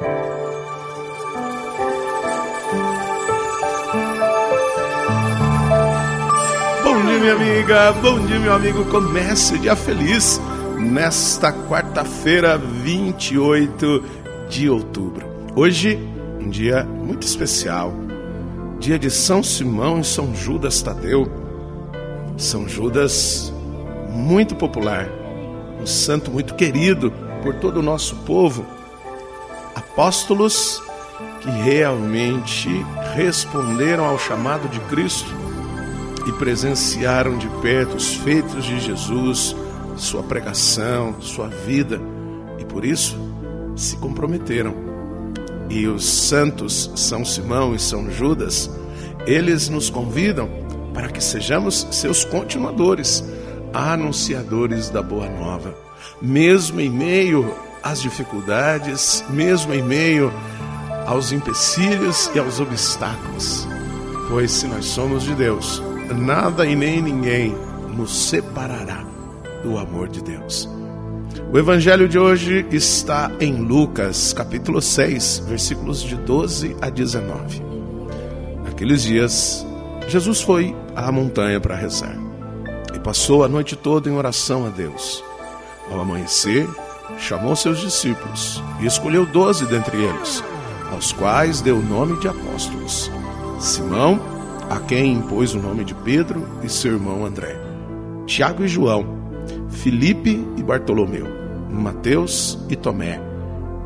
Bom dia, minha amiga. Bom dia, meu amigo. Comece o dia feliz nesta quarta-feira, 28 de outubro. Hoje, um dia muito especial. Dia de São Simão e São Judas Tadeu. São Judas, muito popular, um santo muito querido por todo o nosso povo. Apóstolos que realmente responderam ao chamado de Cristo e presenciaram de perto os feitos de Jesus, sua pregação, sua vida, e por isso se comprometeram. E os santos São Simão e São Judas, eles nos convidam para que sejamos seus continuadores, anunciadores da boa nova, mesmo em meio às dificuldades, mesmo em meio aos empecilhos e aos obstáculos. Pois se nós somos de Deus, nada e nem ninguém nos separará do amor de Deus. O evangelho de hoje está em Lucas, capítulo 6, versículos de 12 a 19. Naqueles dias, Jesus foi à montanha para rezar e passou a noite toda em oração a Deus. Ao amanhecer, chamou seus discípulos e escolheu doze dentre eles, aos quais deu o nome de apóstolos: Simão, a quem impôs o nome de Pedro e seu irmão André, Tiago e João, Filipe e Bartolomeu, Mateus e Tomé,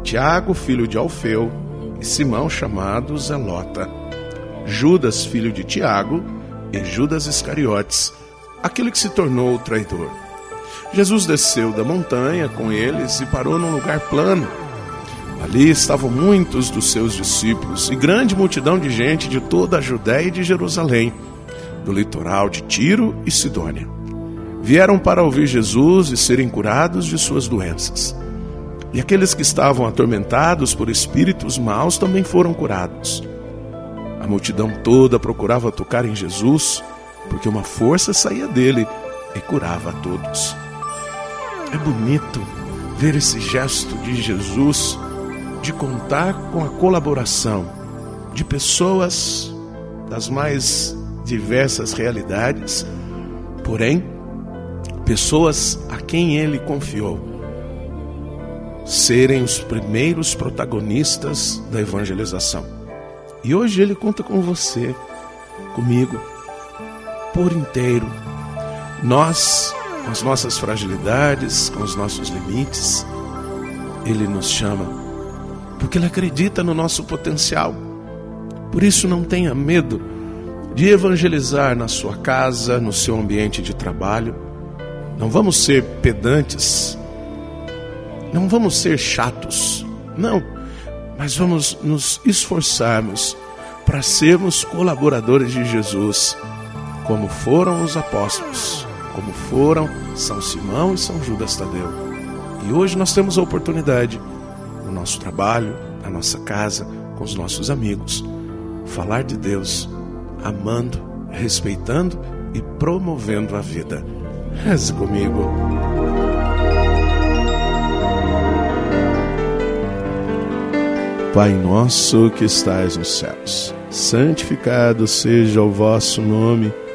Tiago, filho de Alfeu, e Simão, chamado Zelota, Judas, filho de Tiago, e Judas Iscariotes, aquele que se tornou o traidor. Jesus desceu da montanha com eles e parou num lugar plano. Ali estavam muitos dos seus discípulos e grande multidão de gente de toda a Judéia e de Jerusalém, do litoral de Tiro e Sidônia. Vieram para ouvir Jesus e serem curados de suas doenças. E aqueles que estavam atormentados por espíritos maus também foram curados. A multidão toda procurava tocar em Jesus, porque uma força saía dele e curava a todos. É bonito ver esse gesto de Jesus de contar com a colaboração de pessoas das mais diversas realidades, porém, pessoas a quem ele confiou serem os primeiros protagonistas da evangelização. E hoje ele conta com você, comigo, por inteiro. Nós, com as nossas fragilidades, com os nossos limites, ele nos chama, porque ele acredita no nosso potencial. Por isso, não tenha medo de evangelizar na sua casa, no seu ambiente de trabalho. Não vamos ser pedantes, não vamos ser chatos, não, mas vamos nos esforçarmos para sermos colaboradores de Jesus, como foram os apóstolos, como foram São Simão e São Judas Tadeu. E hoje nós temos a oportunidade, no nosso trabalho, na nossa casa, com os nossos amigos, falar de Deus, amando, respeitando e promovendo a vida. Reze comigo. Pai nosso que estais nos céus, santificado seja o vosso nome,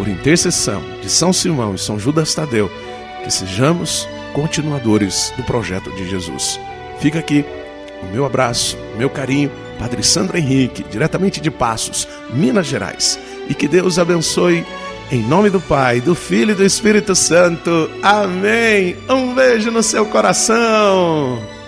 por intercessão de São Simão e São Judas Tadeu, que sejamos continuadores do projeto de Jesus. Fica aqui o meu abraço, o meu carinho, Padre Sandro Henrique, diretamente de Passos, Minas Gerais. e que Deus abençoe. Em nome do Pai, do Filho e do Espírito Santo. Amém. Um beijo no seu coração.